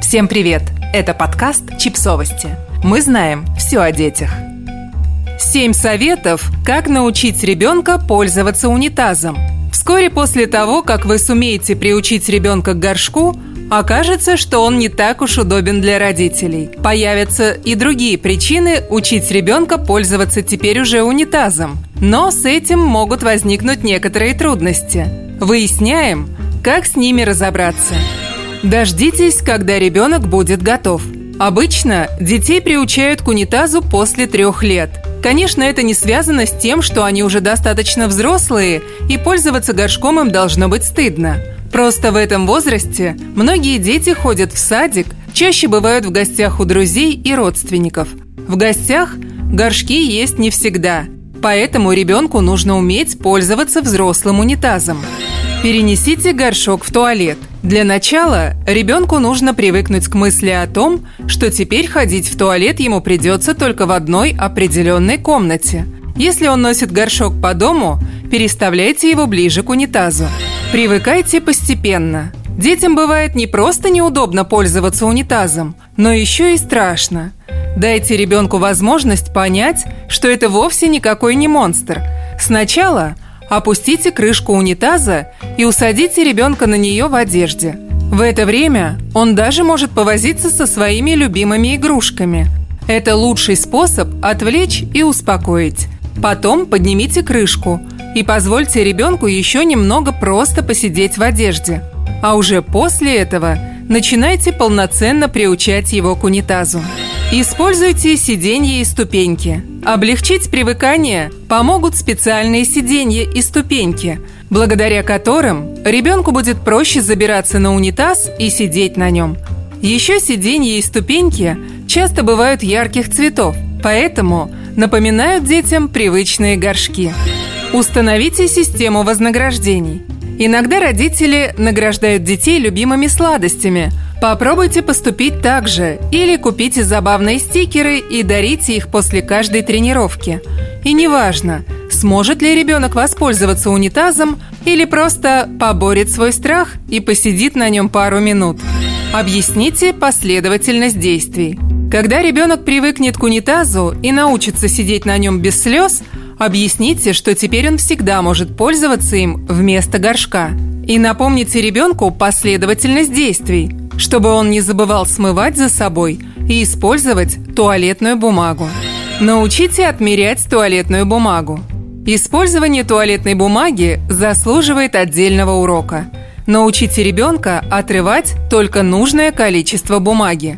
Всем привет! Это подкаст «Чипсовости». Мы знаем все о детях. Семь советов, как научить ребенка пользоваться унитазом. Вскоре после того, как вы сумеете приучить ребенка к горшку, окажется, что он не так уж удобен для родителей. Появятся и другие причины учить ребенка пользоваться теперь уже унитазом. Но с этим могут возникнуть некоторые трудности. Выясняем, как с ними разобраться. Дождитесь, когда ребенок будет готов. Обычно детей приучают к унитазу после трех лет. Конечно, это не связано с тем, что они уже достаточно взрослые, и пользоваться горшком им должно быть стыдно. Просто в этом возрасте многие дети ходят в садик, чаще бывают в гостях у друзей и родственников. В гостях горшки есть не всегда, поэтому ребенку нужно уметь пользоваться взрослым унитазом. Перенесите горшок в туалет. Для начала ребенку нужно привыкнуть к мысли о том, что теперь ходить в туалет ему придется только в одной определенной комнате. Если он носит горшок по дому, переставляйте его ближе к унитазу. Привыкайте постепенно. Детям бывает не просто неудобно пользоваться унитазом, но еще и страшно. Дайте ребенку возможность понять, что это вовсе никакой не монстр. Сначала – Опустите крышку унитаза и усадите ребенка на нее в одежде. В это время он даже может повозиться со своими любимыми игрушками. Это лучший способ отвлечь и успокоить. Потом поднимите крышку и позвольте ребенку еще немного просто посидеть в одежде. А уже после этого начинайте полноценно приучать его к унитазу. Используйте сиденья и ступеньки. Облегчить привыкание помогут специальные сиденья и ступеньки, благодаря которым ребенку будет проще забираться на унитаз и сидеть на нем. Еще сиденья и ступеньки часто бывают ярких цветов, поэтому напоминают детям привычные горшки. Установите систему вознаграждений. Иногда родители награждают детей любимыми сладостями – Попробуйте поступить так же или купите забавные стикеры и дарите их после каждой тренировки. И неважно, сможет ли ребенок воспользоваться унитазом или просто поборет свой страх и посидит на нем пару минут. Объясните последовательность действий. Когда ребенок привыкнет к унитазу и научится сидеть на нем без слез, объясните, что теперь он всегда может пользоваться им вместо горшка. И напомните ребенку последовательность действий – чтобы он не забывал смывать за собой и использовать туалетную бумагу. Научите отмерять туалетную бумагу. Использование туалетной бумаги заслуживает отдельного урока. Научите ребенка отрывать только нужное количество бумаги.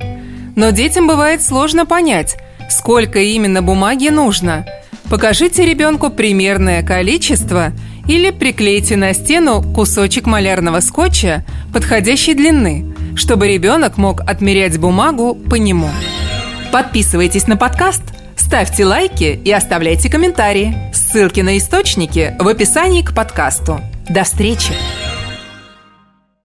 Но детям бывает сложно понять, сколько именно бумаги нужно. Покажите ребенку примерное количество или приклейте на стену кусочек малярного скотча подходящей длины – чтобы ребенок мог отмерять бумагу по нему. Подписывайтесь на подкаст, ставьте лайки и оставляйте комментарии. Ссылки на источники в описании к подкасту. До встречи!